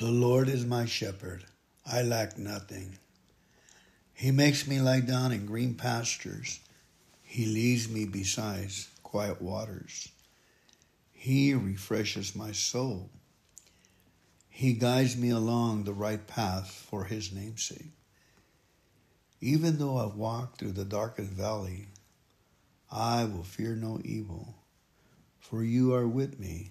The Lord is my shepherd. I lack nothing. He makes me lie down in green pastures. He leads me beside quiet waters. He refreshes my soul. He guides me along the right path for his namesake. Even though I walk through the darkest valley, I will fear no evil, for you are with me.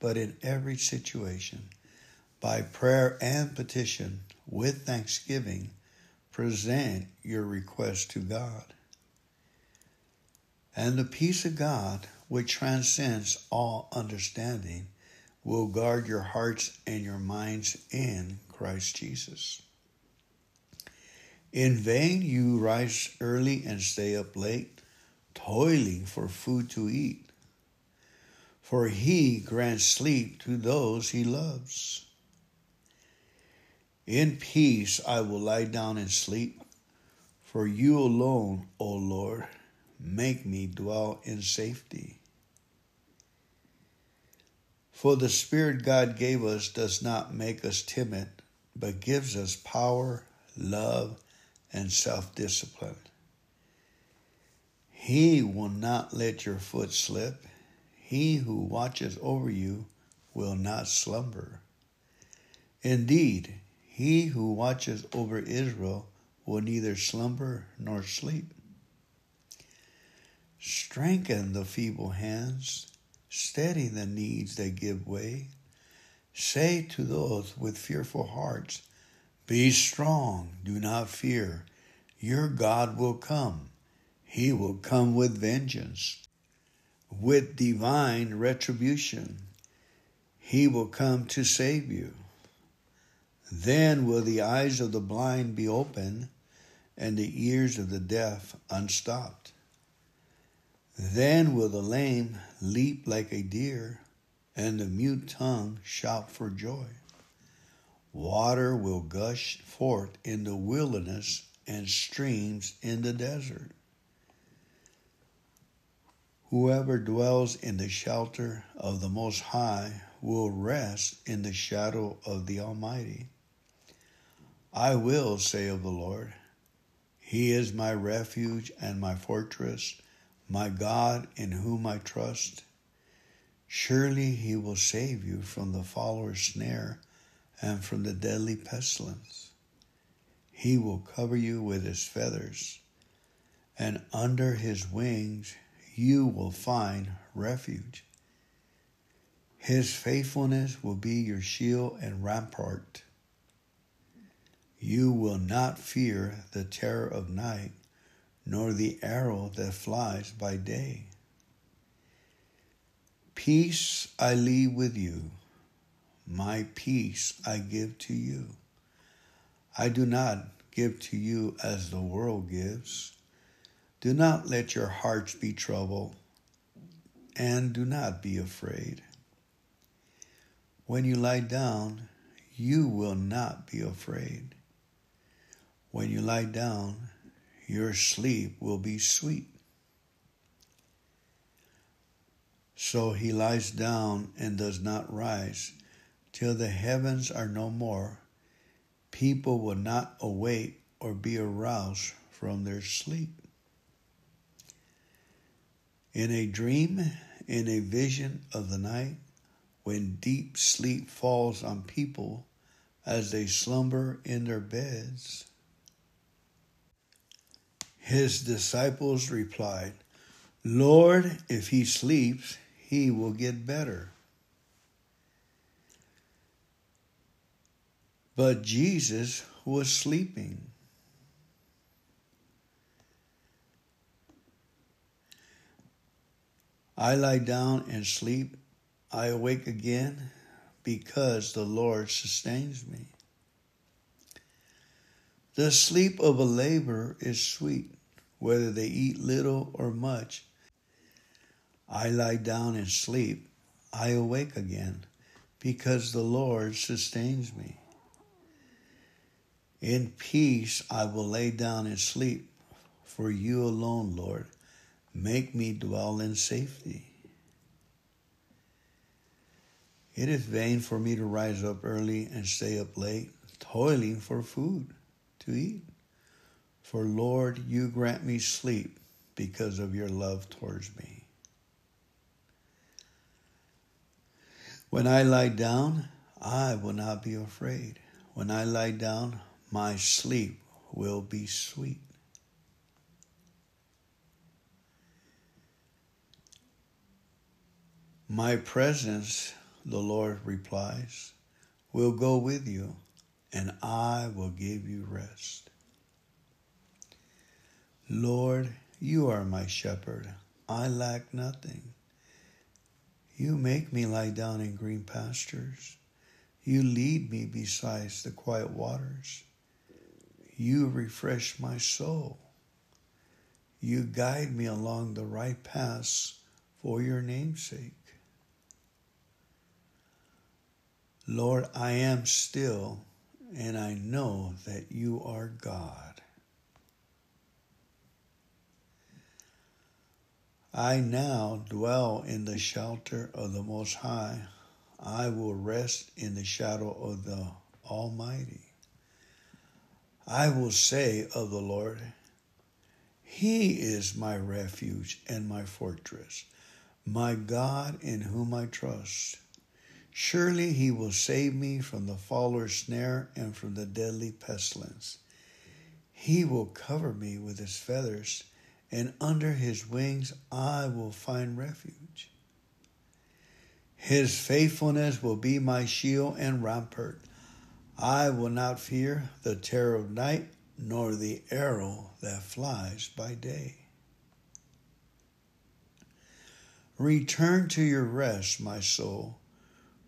but in every situation, by prayer and petition, with thanksgiving, present your request to God. And the peace of God, which transcends all understanding, will guard your hearts and your minds in Christ Jesus. In vain you rise early and stay up late, toiling for food to eat. For he grants sleep to those he loves. In peace I will lie down and sleep, for you alone, O Lord, make me dwell in safety. For the Spirit God gave us does not make us timid, but gives us power, love, and self discipline. He will not let your foot slip. He who watches over you will not slumber. Indeed, he who watches over Israel will neither slumber nor sleep. Strengthen the feeble hands steady the knees that give way. Say to those with fearful hearts, Be strong, do not fear. Your God will come. He will come with vengeance, with divine retribution. He will come to save you. Then will the eyes of the blind be open and the ears of the deaf unstopped. Then will the lame leap like a deer, and the mute tongue shout for joy. Water will gush forth in the wilderness and streams in the desert. Whoever dwells in the shelter of the Most High will rest in the shadow of the Almighty. I will say of the Lord, He is my refuge and my fortress my God in whom I trust. Surely he will save you from the fowler's snare and from the deadly pestilence. He will cover you with his feathers, and under his wings you will find refuge. His faithfulness will be your shield and rampart. You will not fear the terror of night nor the arrow that flies by day. Peace I leave with you, my peace I give to you. I do not give to you as the world gives. Do not let your hearts be troubled, and do not be afraid. When you lie down, you will not be afraid. When you lie down, your sleep will be sweet. So he lies down and does not rise till the heavens are no more. People will not awake or be aroused from their sleep. In a dream, in a vision of the night, when deep sleep falls on people, as they slumber in their beds. His disciples replied, Lord, if he sleeps, he will get better. But Jesus was sleeping. I lie down and sleep. I awake again because the Lord sustains me. The sleep of a laborer is sweet, whether they eat little or much. I lie down and sleep. I awake again because the Lord sustains me. In peace I will lay down and sleep, for you alone, Lord, Make me dwell in safety. It is vain for me to rise up early and stay up late, toiling for food to eat. For Lord, you grant me sleep because of your love towards me. When I lie down, I will not be afraid. When I lie down, my sleep will be sweet. My presence, the Lord replies, will go with you, and I will give you rest. Lord, you are my shepherd. I lack nothing. You make me lie down in green pastures. You lead me beside the quiet waters. You refresh my soul. You guide me along the right paths for your name's sake. Lord, I am still, and I know that you are God. I now dwell in the shelter of the Most High. I will rest in the shadow of the Almighty. I will say of the Lord, He is my refuge and my fortress, my God in whom I trust. Surely he will save me from the fowler's snare and from the deadly pestilence. He will cover me with his feathers, and under his wings I will find refuge. His faithfulness will be my shield and rampart. I will not fear the terror of night, nor the arrow that flies by day. Return to your rest, my soul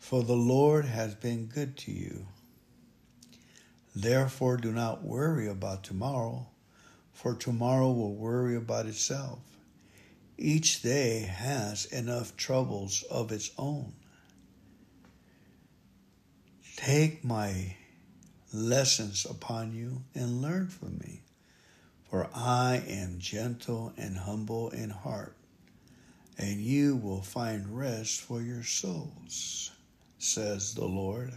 for the Lord has been good to you. Therefore, do not worry about tomorrow, for tomorrow will worry about itself. Each day has enough troubles of its own. Take my lessons upon you and learn from me, for I am gentle and humble in heart, and you will find rest for your souls says the Lord.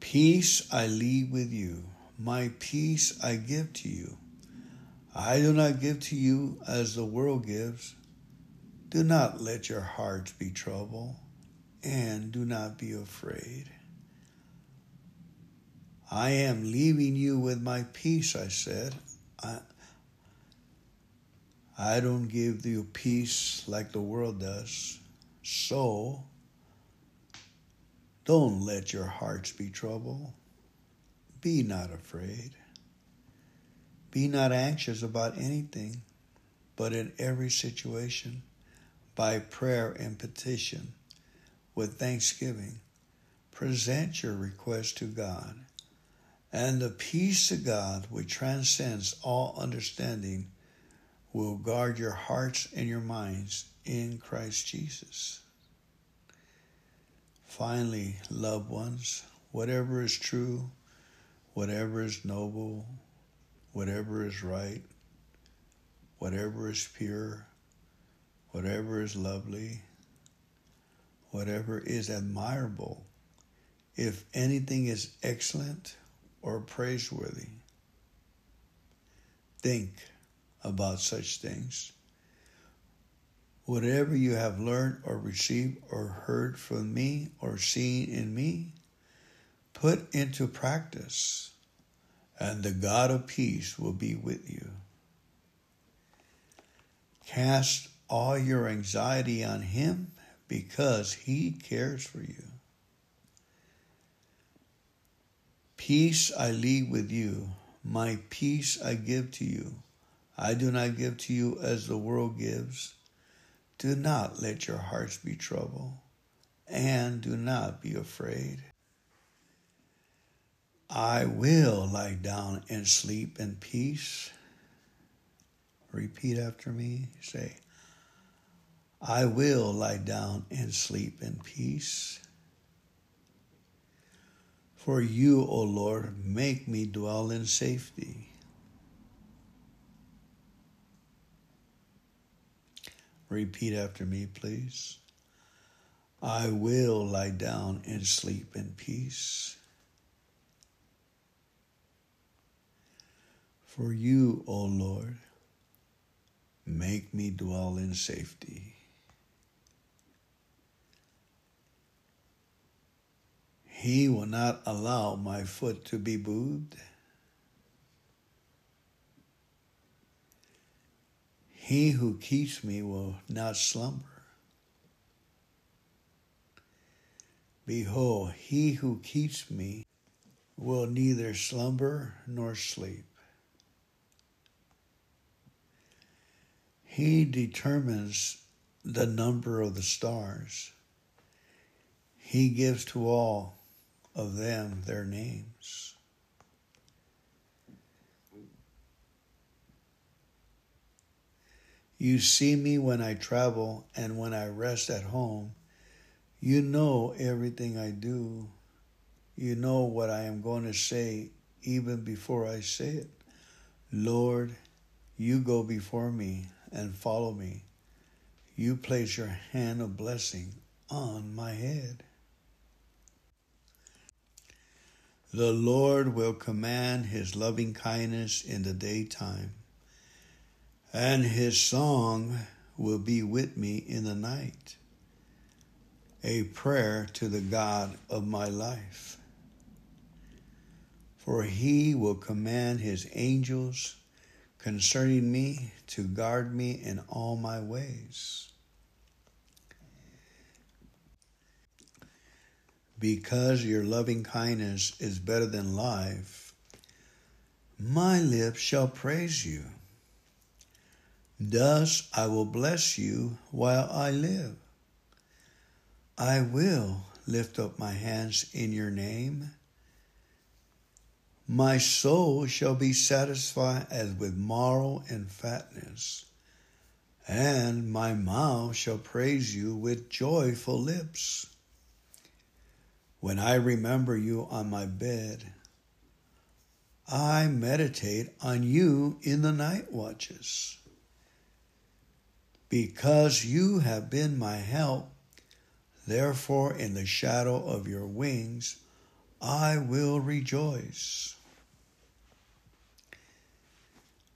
Peace I leave with you, my peace I give to you. I do not give to you as the world gives. Do not let your hearts be troubled, and do not be afraid. I am leaving you with my peace, I said. I, I don't give you peace like the world does. So, don't let your hearts be troubled. Be not afraid. Be not anxious about anything, but in every situation, by prayer and petition, with thanksgiving, present your request to God. And the peace of God, which transcends all understanding, will guard your hearts and your minds in Christ Jesus. Finally, loved ones, whatever is true, whatever is noble, whatever is right, whatever is pure, whatever is lovely, whatever is admirable, if anything is excellent or praiseworthy, think about such things. Whatever you have learned or received or heard from me or seen in me, put into practice, and the God of peace will be with you. Cast all your anxiety on Him because He cares for you. Peace I leave with you, my peace I give to you. I do not give to you as the world gives. Do not let your hearts be troubled, and do not be afraid. I will lie down and sleep in peace. Repeat after me. Say, I will lie down and sleep in peace. For you, O Lord, make me dwell in safety. Repeat after me, please. I will lie down and sleep in peace. For you, O Lord, make me dwell in safety. He will not allow my foot to be moved. He who keeps me will not slumber. Behold, he who keeps me will neither slumber nor sleep. He determines the number of the stars. He gives to all of them their names. You see me when I travel and when I rest at home. You know everything I do. You know what I am going to say even before I say it. Lord, you go before me and follow me. You place your hand of blessing on my head. The Lord will command his loving kindness in the daytime and his song will be with me in the night, a prayer to the God of my life. For he will command his angels concerning me to guard me in all my ways. Because your loving kindness is better than life, my lips shall praise you. Thus I will bless you while I live. I will lift up my hands in your name. My soul shall be satisfied as with marrow and fatness, and my mouth shall praise you with joyful lips. When I remember you on my bed, I meditate on you in the night watches. Because you have been my help, therefore in the shadow of your wings I will rejoice.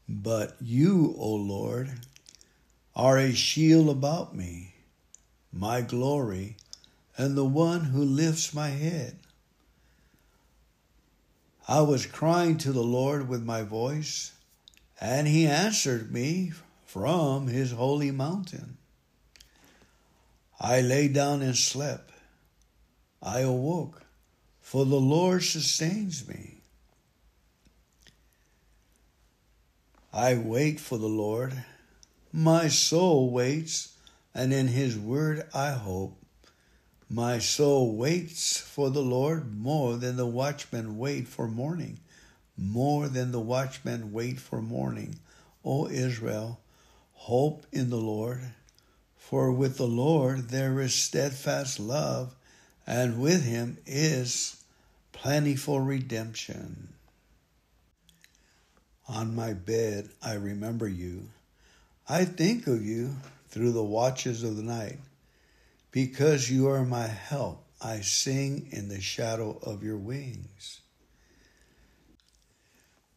But you, O Lord, are a shield about me, my glory, and the one who lifts my head. I was crying to the Lord with my voice, and he answered me from his holy mountain. I lay down and slept. I awoke, for the Lord sustains me. I wait for the Lord. My soul waits, and in his word I hope. My soul waits for the Lord more than the watchmen wait for morning, more than the watchmen wait for morning. O Israel, Hope in the Lord, for with the Lord there is steadfast love, and with him is plentiful redemption. On my bed I remember you. I think of you through the watches of the night. Because you are my help, I sing in the shadow of your wings.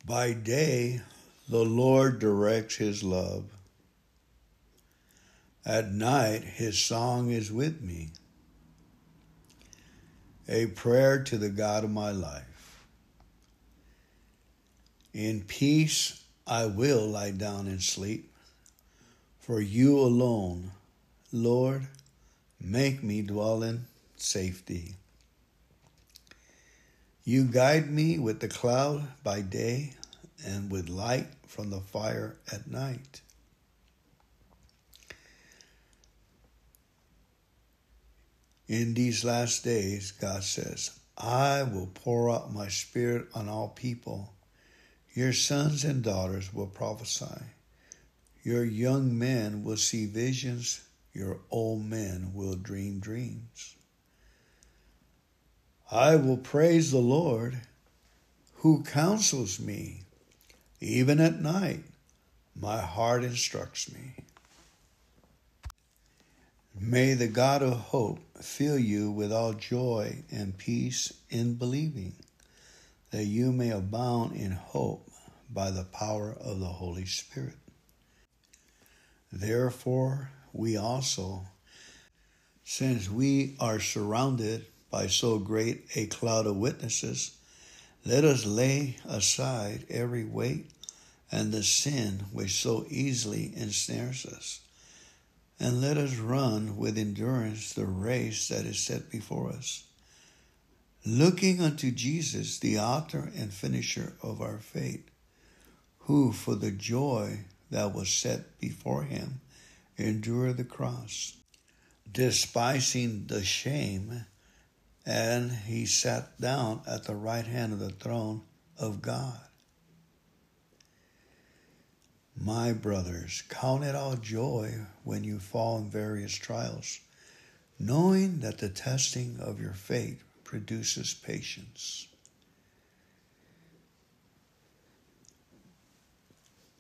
By day, the Lord directs his love at night, his song is with me. A prayer to the God of my life. In peace I will lie down and sleep, for you alone, Lord, make me dwell in safety. You guide me with the cloud by day and with light from the fire at night. In these last days, God says, I will pour out my spirit on all people. Your sons and daughters will prophesy. Your young men will see visions. Your old men will dream dreams. I will praise the Lord who counsels me. Even at night, my heart instructs me. May the God of hope fill you with all joy and peace in believing, that you may abound in hope by the power of the Holy Spirit. Therefore, we also, since we are surrounded by so great a cloud of witnesses, let us lay aside every weight and the sin which so easily ensnares us, and let us run with endurance the race that is set before us, looking unto Jesus, the author and finisher of our faith, who for the joy that was set before him endured the cross, despising the shame and he sat down at the right hand of the throne of God. My brothers, count it all joy when you fall in various trials, knowing that the testing of your faith produces patience.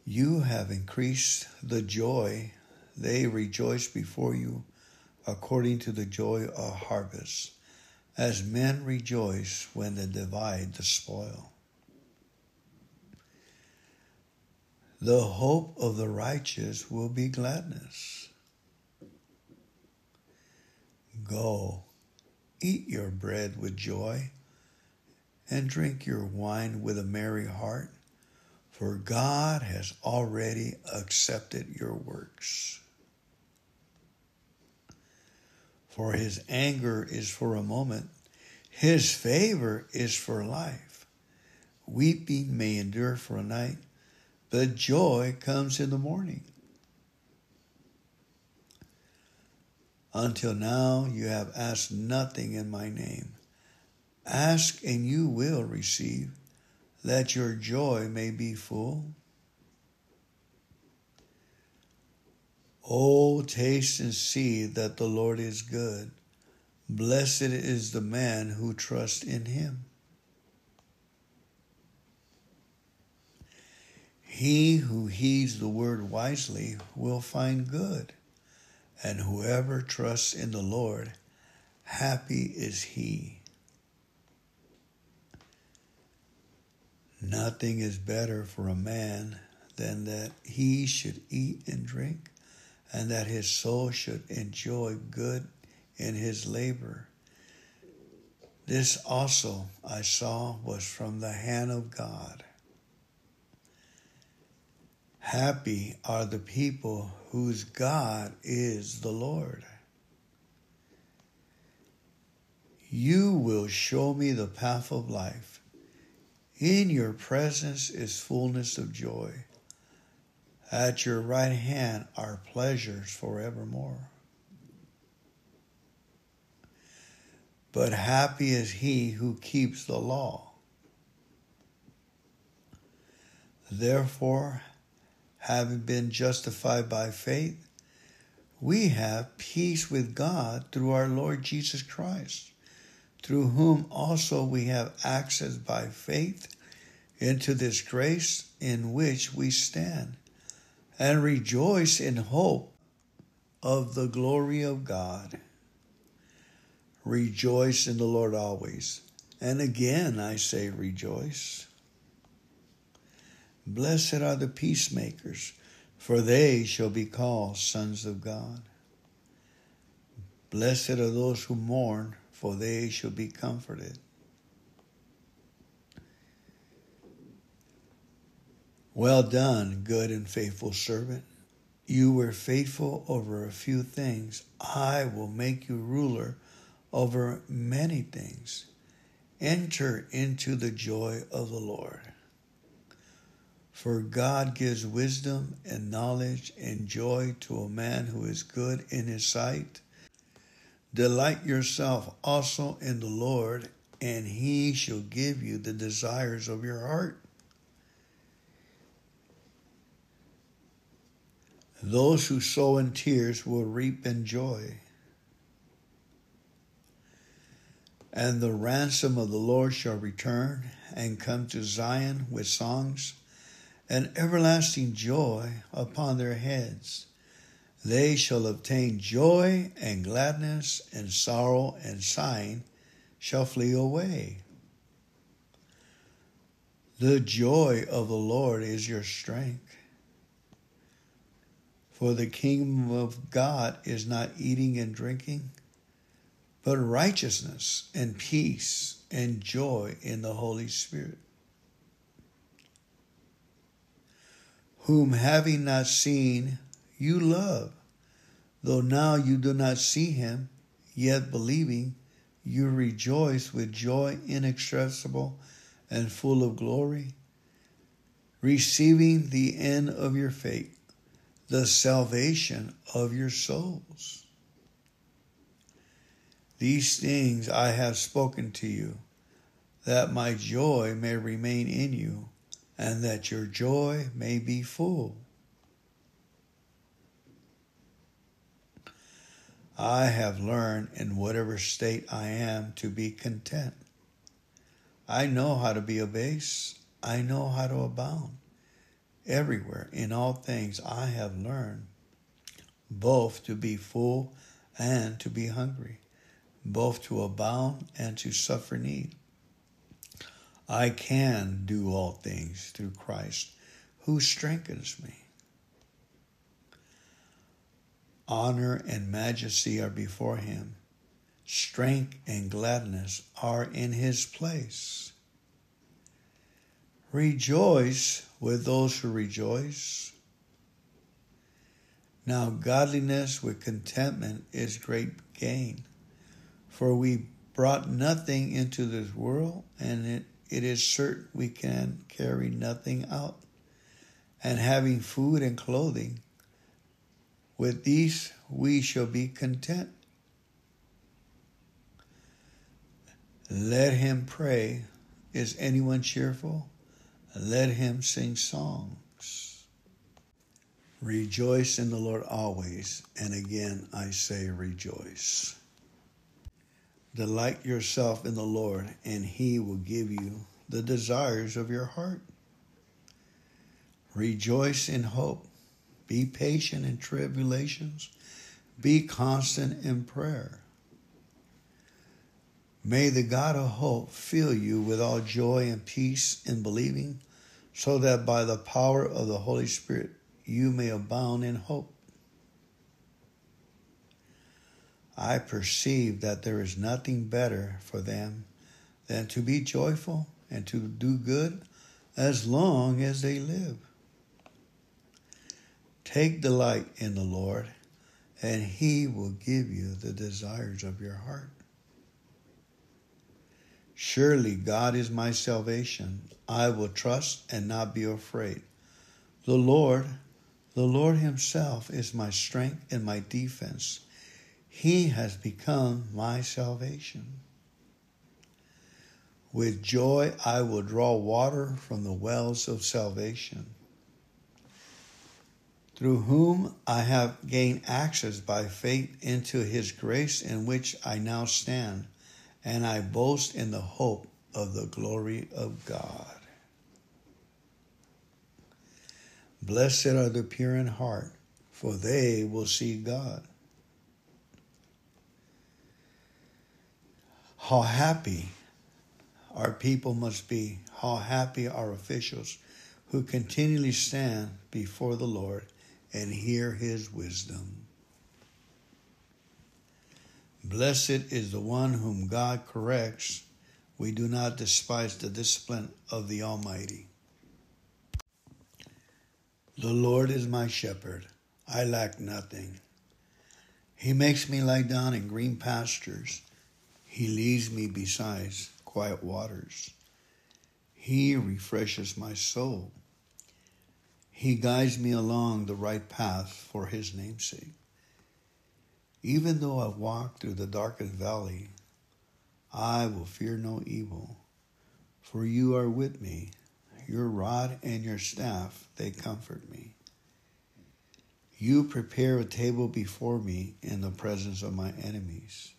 You have increased the joy, they rejoice before you according to the joy of harvest as men rejoice when they divide the spoil. The hope of the righteous will be gladness. Go, eat your bread with joy, and drink your wine with a merry heart, for God has already accepted your works. for his anger is for a moment, his favor is for life. Weeping may endure for a night, but joy comes in the morning. Until now, you have asked nothing in my name. Ask and you will receive, that your joy may be full. Oh, taste and see that the Lord is good. Blessed is the man who trusts in him. He who heeds the word wisely will find good, and whoever trusts in the Lord, happy is he. Nothing is better for a man than that he should eat and drink and that his soul should enjoy good in his labor. This also I saw was from the hand of God. Happy are the people whose God is the Lord. You will show me the path of life. In your presence is fullness of joy. At your right hand are pleasures forevermore. But happy is he who keeps the law. Therefore, having been justified by faith, we have peace with God through our Lord Jesus Christ, through whom also we have access by faith into this grace in which we stand and rejoice in hope of the glory of God. Rejoice in the Lord always. And again I say rejoice. Blessed are the peacemakers, for they shall be called sons of God. Blessed are those who mourn, for they shall be comforted. Well done, good and faithful servant. You were faithful over a few things. I will make you ruler over many things. Enter into the joy of the Lord. For God gives wisdom and knowledge and joy to a man who is good in his sight. Delight yourself also in the Lord, and he shall give you the desires of your heart. Those who sow in tears will reap in joy. And the ransom of the Lord shall return and come to Zion with songs and everlasting joy upon their heads. They shall obtain joy and gladness, and sorrow and sighing shall flee away. The joy of the Lord is your strength. For the kingdom of God is not eating and drinking, but righteousness and peace and joy in the Holy Spirit. Whom having not seen, you love, though now you do not see him, yet believing, you rejoice with joy inexpressible and full of glory, receiving the end of your faith the salvation of your souls. These things I have spoken to you, that my joy may remain in you, and that your joy may be full. I have learned in whatever state I am to be content. I know how to be abased. I know how to abound. Everywhere, in all things, I have learned both to be full and to be hungry, both to abound and to suffer need. I can do all things through Christ who strengthens me. Honor and majesty are before him. Strength and gladness are in his place. Rejoice with those who rejoice. Now, godliness with contentment is great gain, for we brought nothing into this world, and it, it is certain we can carry nothing out. And having food and clothing, with these we shall be content. Let him pray. Is anyone cheerful? Let him sing songs. Rejoice in the Lord always, and again I say rejoice. Delight yourself in the Lord, and he will give you the desires of your heart. Rejoice in hope. Be patient in tribulations. Be constant in prayer. May the God of hope fill you with all joy and peace in believing, so that by the power of the Holy Spirit you may abound in hope. I perceive that there is nothing better for them than to be joyful and to do good as long as they live. Take delight in the Lord, and he will give you the desires of your heart. Surely God is my salvation. I will trust and not be afraid. The Lord, the Lord Himself is my strength and my defense. He has become my salvation. With joy I will draw water from the wells of salvation, through whom I have gained access by faith into His grace in which I now stand and I boast in the hope of the glory of God. Blessed are the pure in heart, for they will see God. How happy our people must be, how happy our officials who continually stand before the Lord and hear his wisdom. Blessed is the one whom God corrects. We do not despise the discipline of the Almighty. The Lord is my shepherd. I lack nothing. He makes me lie down in green pastures. He leads me beside quiet waters. He refreshes my soul. He guides me along the right path for his namesake. Even though I walk through the darkest valley, I will fear no evil, for you are with me. Your rod and your staff, they comfort me. You prepare a table before me in the presence of my enemies.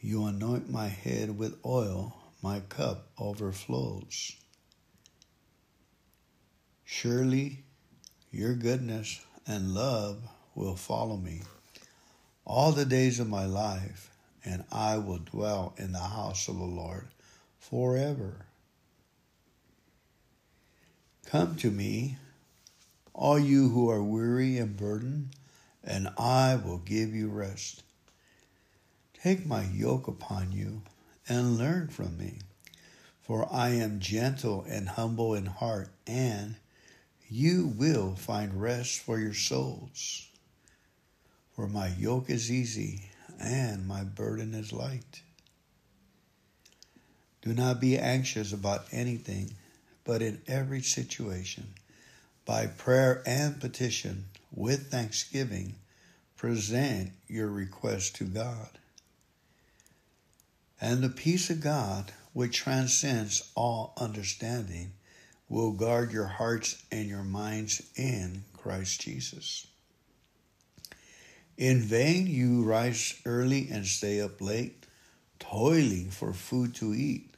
You anoint my head with oil, my cup overflows. Surely your goodness and love will follow me all the days of my life, and I will dwell in the house of the Lord forever. Come to me, all you who are weary and burdened, and I will give you rest. Take my yoke upon you and learn from me, for I am gentle and humble in heart, and you will find rest for your souls. For my yoke is easy and my burden is light. Do not be anxious about anything, but in every situation, by prayer and petition, with thanksgiving, present your request to God. And the peace of God, which transcends all understanding, will guard your hearts and your minds in Christ Jesus. In vain you rise early and stay up late, toiling for food to eat.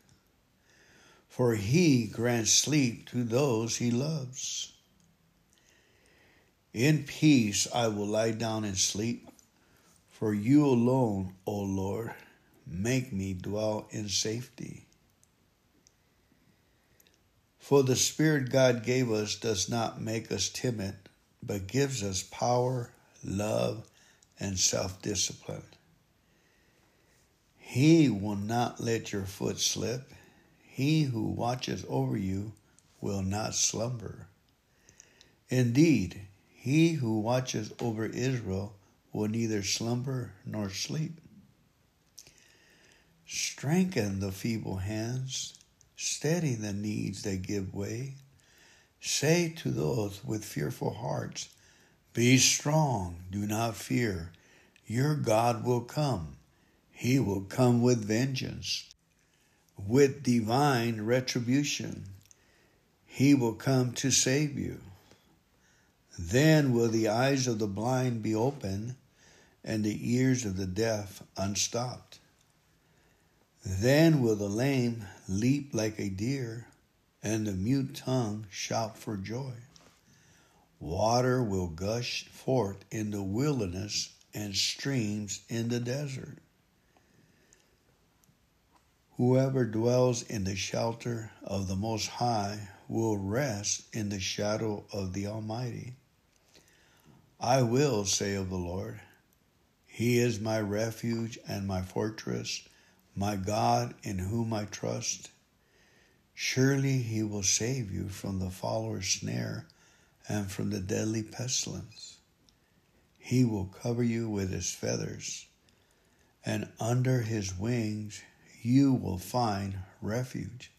For he grants sleep to those he loves. In peace I will lie down and sleep, for you alone, O Lord, make me dwell in safety. For the Spirit God gave us does not make us timid, but gives us power, love, and self discipline. He will not let your foot slip. He who watches over you will not slumber. Indeed, he who watches over Israel will neither slumber nor sleep. Strengthen the feeble hands, steady the knees that give way. Say to those with fearful hearts, be strong, do not fear. Your God will come. He will come with vengeance, with divine retribution. He will come to save you. Then will the eyes of the blind be open and the ears of the deaf unstopped. Then will the lame leap like a deer and the mute tongue shout for joy. Water will gush forth in the wilderness and streams in the desert. Whoever dwells in the shelter of the Most High will rest in the shadow of the Almighty. I will say of the Lord, He is my refuge and my fortress, my God in whom I trust. Surely He will save you from the follower's snare and from the deadly pestilence. He will cover you with his feathers, and under his wings you will find refuge.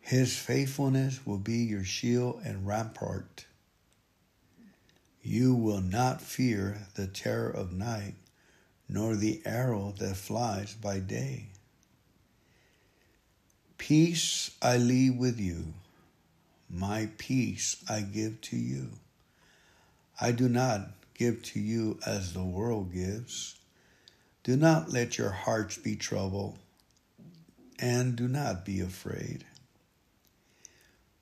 His faithfulness will be your shield and rampart. You will not fear the terror of night, nor the arrow that flies by day. Peace I leave with you my peace I give to you. I do not give to you as the world gives. Do not let your hearts be troubled, and do not be afraid.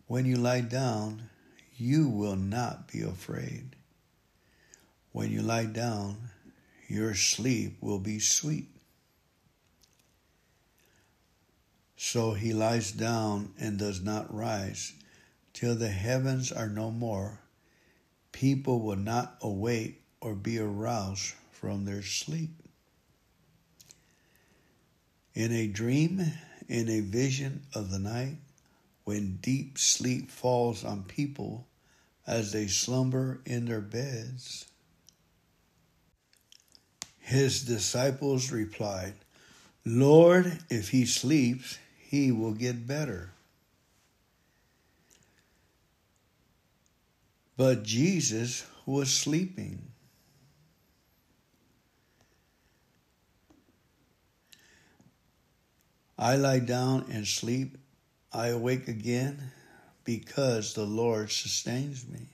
When you lie down, you will not be afraid. When you lie down, your sleep will be sweet. So he lies down and does not rise till the heavens are no more, people will not awake or be aroused from their sleep. In a dream, in a vision of the night, when deep sleep falls on people as they slumber in their beds. His disciples replied, Lord, if he sleeps, he will get better. But Jesus was sleeping. I lie down and sleep. I awake again because the Lord sustains me.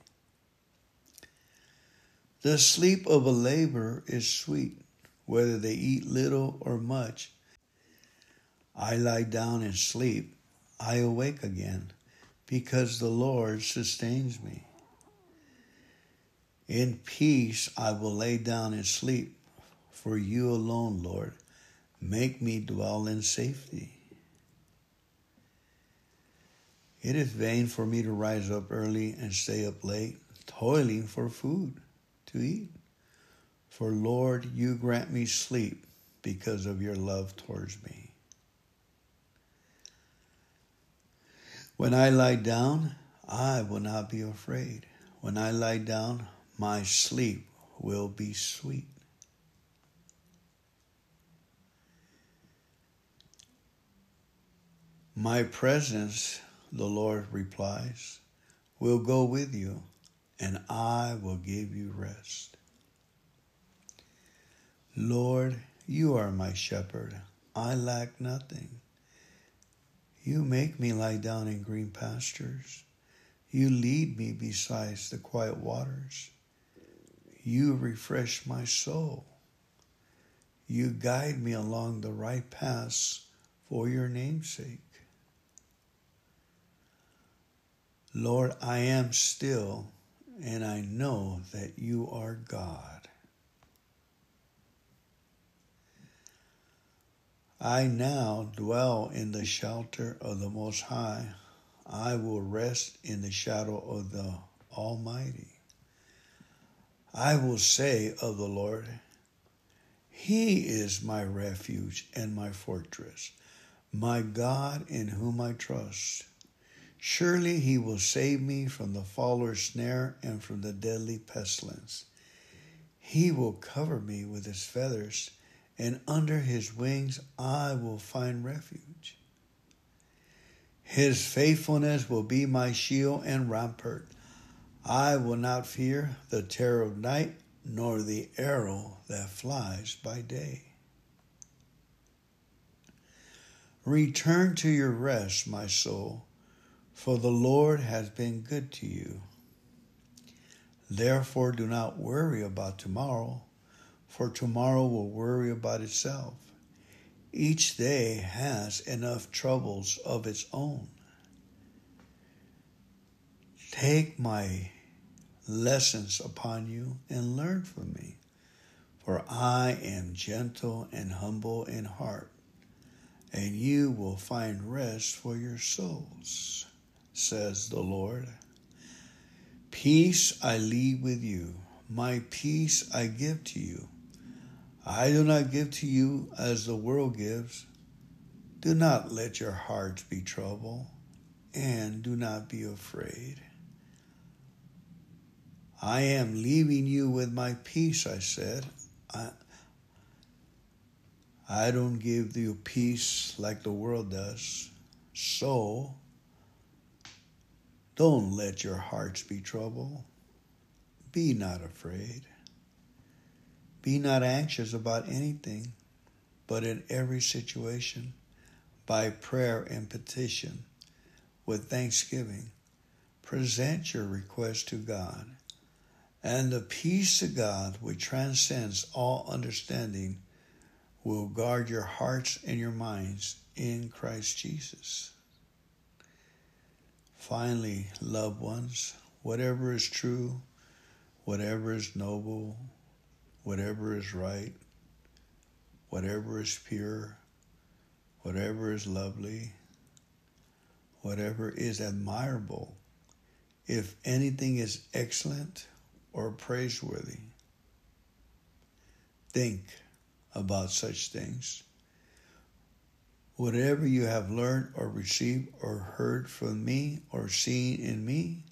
The sleep of a laborer is sweet, whether they eat little or much. I lie down and sleep. I awake again because the Lord sustains me. In peace I will lay down and sleep, for you alone, Lord, make me dwell in safety. It is vain for me to rise up early and stay up late, toiling for food For Lord, you grant me sleep because of your love towards me. When I lie down, I will not be afraid. When I lie down, my sleep will be sweet. My presence the Lord replies, will go with you, and I will give you rest. Lord, you are my shepherd. I lack nothing. You make me lie down in green pastures. You lead me beside the quiet waters. You refresh my soul. You guide me along the right paths for your name's sake. Lord, I am still, and I know that you are God. I now dwell in the shelter of the Most High. I will rest in the shadow of the Almighty. I will say of the Lord, He is my refuge and my fortress, my God in whom I trust. Surely he will save me from the fowler's snare and from the deadly pestilence. He will cover me with his feathers, and under his wings I will find refuge. His faithfulness will be my shield and rampart. I will not fear the terror of night, nor the arrow that flies by day. Return to your rest, my soul for the Lord has been good to you. Therefore, do not worry about tomorrow, for tomorrow will worry about itself. Each day has enough troubles of its own. Take my lessons upon you and learn from me, for I am gentle and humble in heart, and you will find rest for your souls says the Lord. Peace I leave with you, my peace I give to you. I do not give to you as the world gives. Do not let your hearts be troubled, and do not be afraid. I am leaving you with my peace, I said. I, I don't give you peace like the world does. So, don't let your hearts be troubled. Be not afraid. Be not anxious about anything, but in every situation, by prayer and petition, with thanksgiving, present your request to God. And the peace of God, which transcends all understanding, will guard your hearts and your minds in Christ Jesus. Finally, loved ones, whatever is true, whatever is noble, whatever is right, whatever is pure, whatever is lovely, whatever is admirable, if anything is excellent or praiseworthy, think about such things. Whatever you have learned or received or heard from me or seen in me,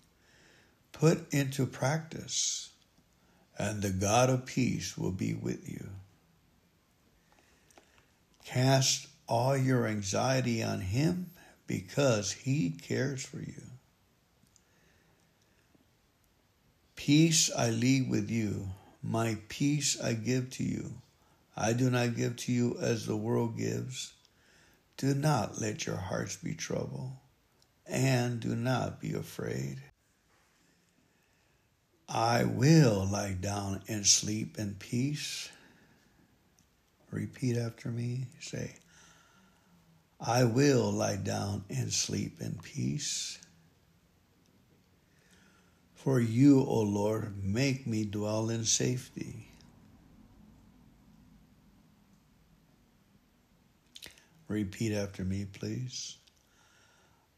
put into practice, and the God of peace will be with you. Cast all your anxiety on Him because He cares for you. Peace I leave with you, my peace I give to you. I do not give to you as the world gives. Do not let your hearts be troubled, and do not be afraid. I will lie down and sleep in peace. Repeat after me. Say, I will lie down and sleep in peace. For you, O Lord, make me dwell in safety. Repeat after me, please.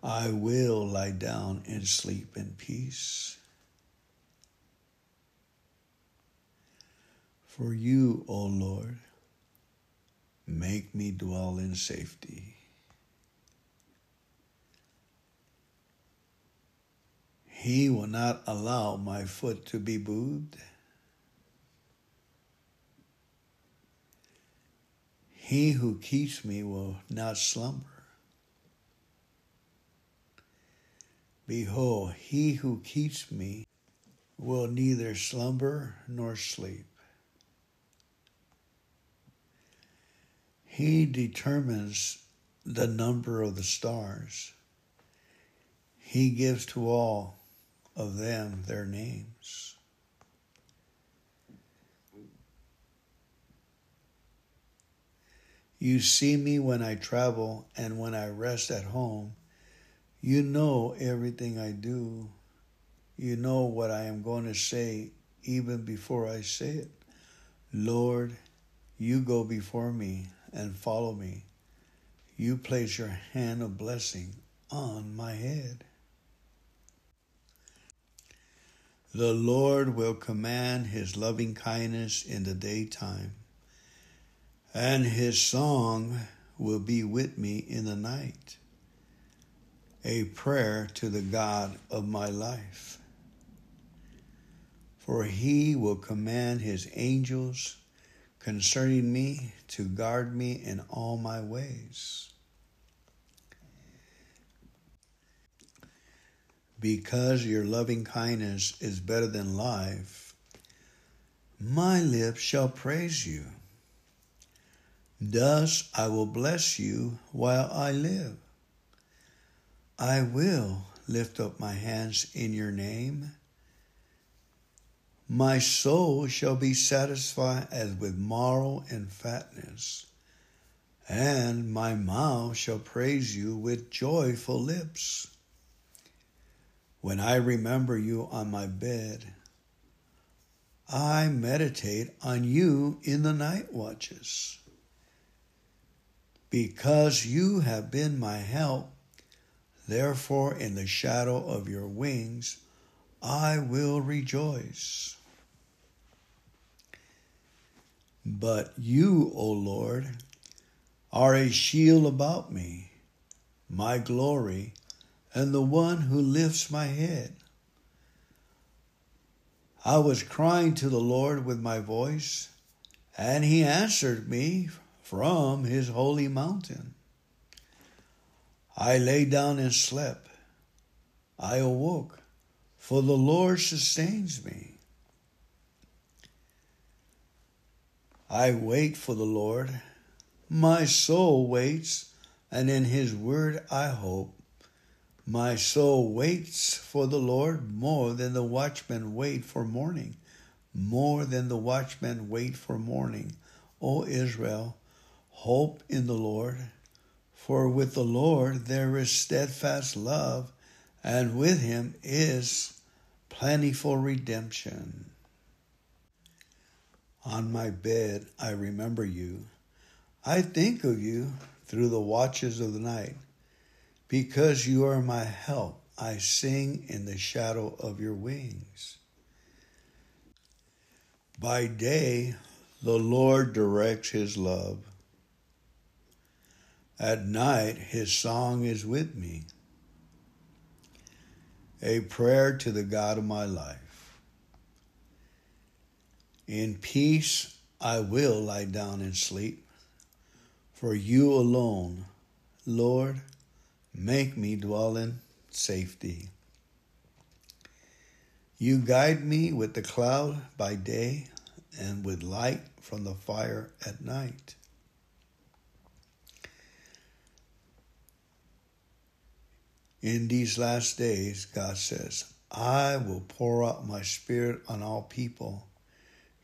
I will lie down and sleep in peace. For you, O Lord, make me dwell in safety. He will not allow my foot to be moved. He who keeps me will not slumber. Behold, he who keeps me will neither slumber nor sleep. He determines the number of the stars. He gives to all of them their names. You see me when I travel and when I rest at home. You know everything I do. You know what I am going to say even before I say it. Lord, you go before me and follow me. You place your hand of blessing on my head. The Lord will command his loving kindness in the daytime, and his song will be with me in the night, a prayer to the God of my life. For he will command his angels concerning me to guard me in all my ways. because your loving kindness is better than life, my lips shall praise you. Thus I will bless you while I live. I will lift up my hands in your name. My soul shall be satisfied as with marrow and fatness, and my mouth shall praise you with joyful lips. When I remember you on my bed, I meditate on you in the night watches. Because you have been my help, therefore in the shadow of your wings I will rejoice. But you, O Lord, are a shield about me, my glory and the one who lifts my head. I was crying to the Lord with my voice, and he answered me from his holy mountain. I lay down and slept. I awoke, for the Lord sustains me. I wait for the Lord. My soul waits, and in his word I hope. My soul waits for the Lord more than the watchmen wait for morning, more than the watchmen wait for morning. O Israel, hope in the Lord, for with the Lord there is steadfast love, and with him is plentiful redemption. On my bed I remember you. I think of you through the watches of the night. Because you are my help, I sing in the shadow of your wings. By day, the Lord directs his love, At night, his song is with me. A prayer to the God of my life. In peace, I will lie down and sleep. For you alone, Lord, make me dwell in safety. You guide me with the cloud by day and with light from the fire at night. In these last days, God says, I will pour out my spirit on all people.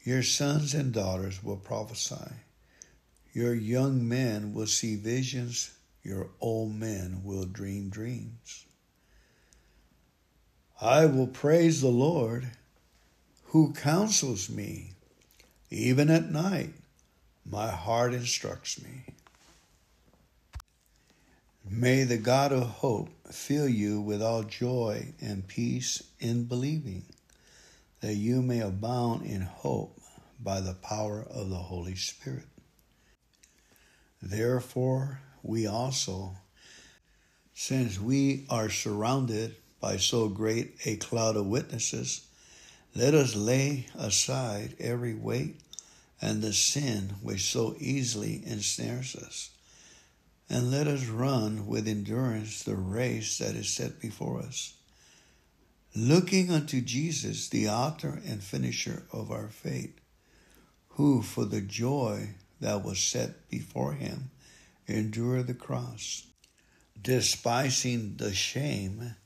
Your sons and daughters will prophesy. Your young men will see visions. Your old men will dream dreams. I will praise the Lord who counsels me. Even at night, my heart instructs me. May the God of hope fill you with all joy and peace in believing, that you may abound in hope by the power of the Holy Spirit. Therefore, we also, since we are surrounded by so great a cloud of witnesses, let us lay aside every weight and the sin which so easily ensnares us and let us run with endurance the race that is set before us, looking unto Jesus, the author and finisher of our faith, who for the joy that was set before him endured the cross, despising the shame,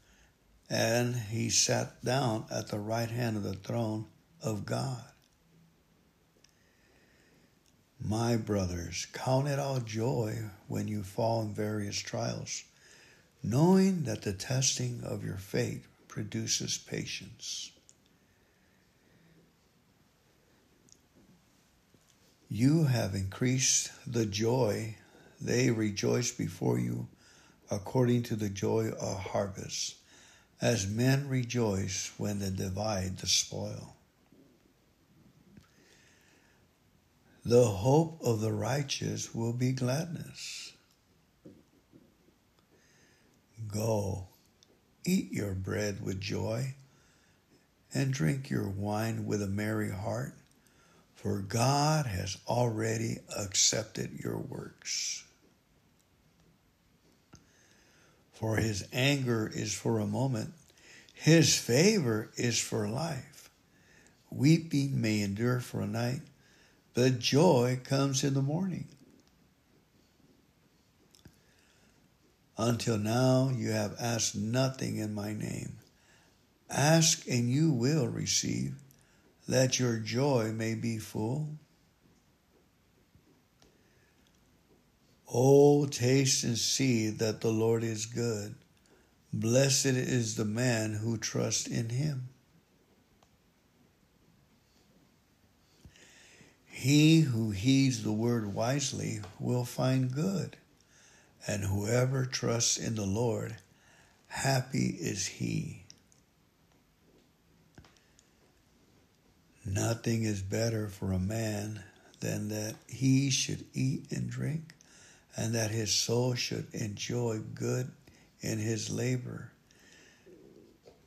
and he sat down at the right hand of the throne of God. My brothers, count it all joy when you fall in various trials, knowing that the testing of your faith produces patience. You have increased the joy, they rejoice before you according to the joy of harvest, as men rejoice when they divide the spoil. The hope of the righteous will be gladness. Go, eat your bread with joy, and drink your wine with a merry heart, for God has already accepted your works. For his anger is for a moment, his favor is for life. Weeping may endure for a night but joy comes in the morning. Until now, you have asked nothing in my name. Ask and you will receive, that your joy may be full. Oh, taste and see that the Lord is good. Blessed is the man who trusts in him. He who heeds the word wisely will find good, and whoever trusts in the Lord, happy is he. Nothing is better for a man than that he should eat and drink, and that his soul should enjoy good in his labor.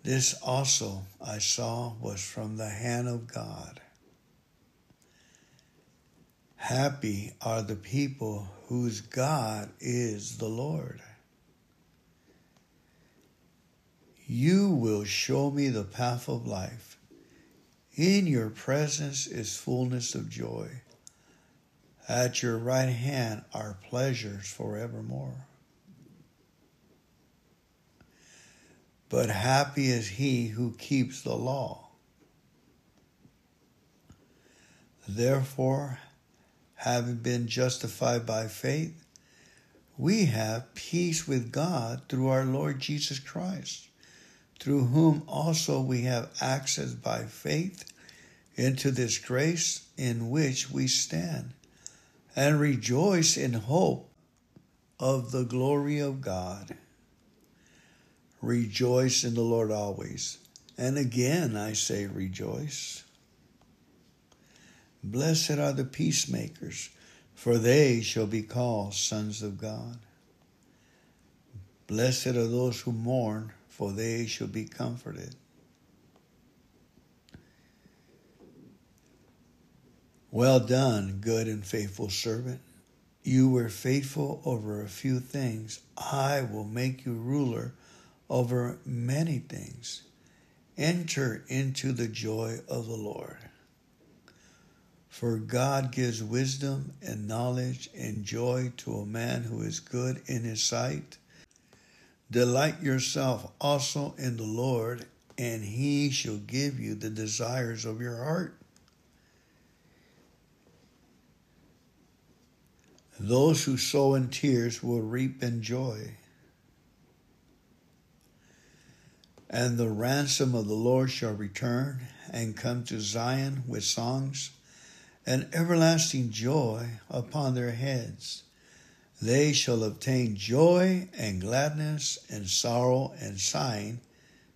This also I saw was from the hand of God. Happy are the people whose God is the Lord. You will show me the path of life. In your presence is fullness of joy. At your right hand are pleasures forevermore. But happy is he who keeps the law. Therefore, having been justified by faith, we have peace with God through our Lord Jesus Christ, through whom also we have access by faith into this grace in which we stand, and rejoice in hope of the glory of God. Rejoice in the Lord always. And again I say rejoice. Blessed are the peacemakers, for they shall be called sons of God. Blessed are those who mourn, for they shall be comforted. Well done, good and faithful servant. You were faithful over a few things. I will make you ruler over many things. Enter into the joy of the Lord. For God gives wisdom and knowledge and joy to a man who is good in his sight. Delight yourself also in the Lord, and he shall give you the desires of your heart. Those who sow in tears will reap in joy. And the ransom of the Lord shall return and come to Zion with songs and everlasting joy upon their heads. They shall obtain joy and gladness, and sorrow and sighing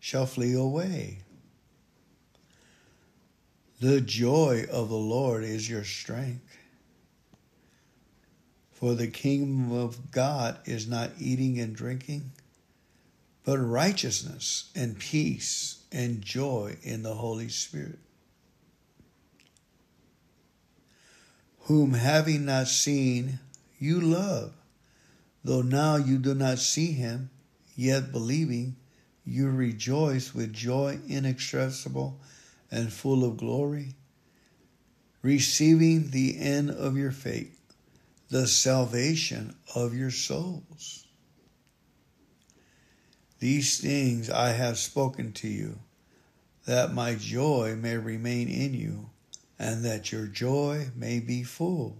shall flee away. The joy of the Lord is your strength. For the kingdom of God is not eating and drinking, but righteousness and peace and joy in the Holy Spirit. Whom having not seen, you love. Though now you do not see him, yet believing, you rejoice with joy inexpressible and full of glory, receiving the end of your faith, the salvation of your souls. These things I have spoken to you, that my joy may remain in you, and that your joy may be full.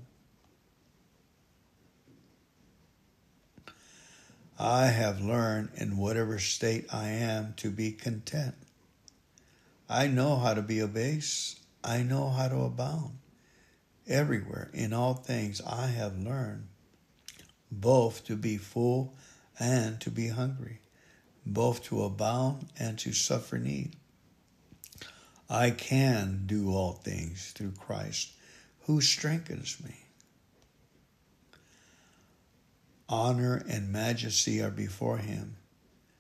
I have learned in whatever state I am to be content. I know how to be abased. I know how to abound. Everywhere, in all things, I have learned both to be full and to be hungry, both to abound and to suffer need. I can do all things through Christ who strengthens me. Honor and majesty are before him.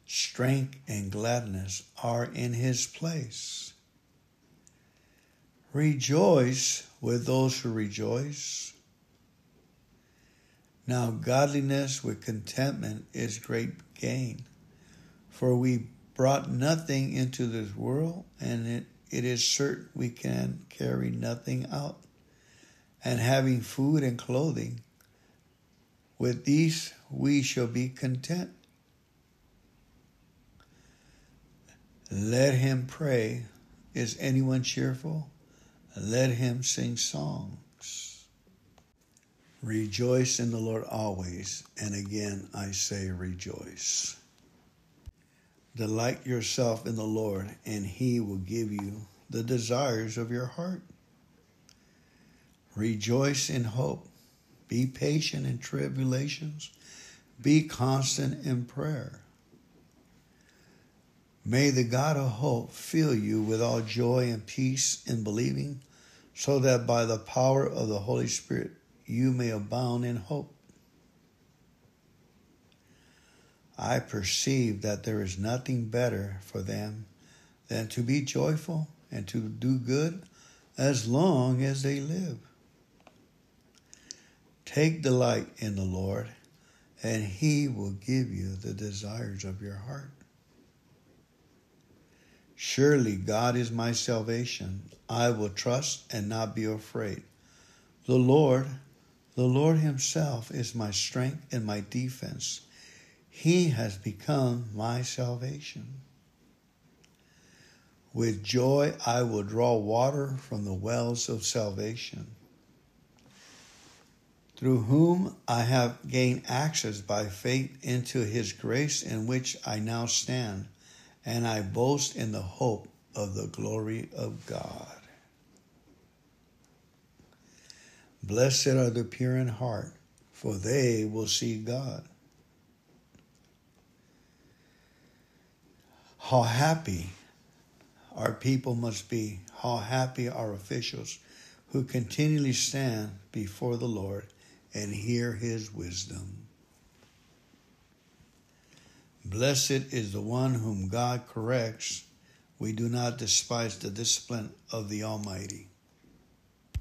Strength and gladness are in his place. Rejoice with those who rejoice. Now, godliness with contentment is great gain, for we brought nothing into this world, and it, it is certain we can carry nothing out. And having food and clothing, with these we shall be content. Let him pray. Is anyone cheerful? Let him sing songs. Rejoice in the Lord always, and again I say rejoice. Delight yourself in the Lord, and he will give you the desires of your heart. Rejoice in hope be patient in tribulations. Be constant in prayer. May the God of hope fill you with all joy and peace in believing, so that by the power of the Holy Spirit you may abound in hope. I perceive that there is nothing better for them than to be joyful and to do good as long as they live. Take delight in the Lord, and he will give you the desires of your heart. Surely God is my salvation. I will trust and not be afraid. The Lord, the Lord Himself is my strength and my defense. He has become my salvation. With joy I will draw water from the wells of salvation through whom I have gained access by faith into his grace in which I now stand, and I boast in the hope of the glory of God. Blessed are the pure in heart, for they will see God. How happy our people must be, how happy our officials who continually stand before the Lord and hear his wisdom. Blessed is the one whom God corrects. We do not despise the discipline of the Almighty.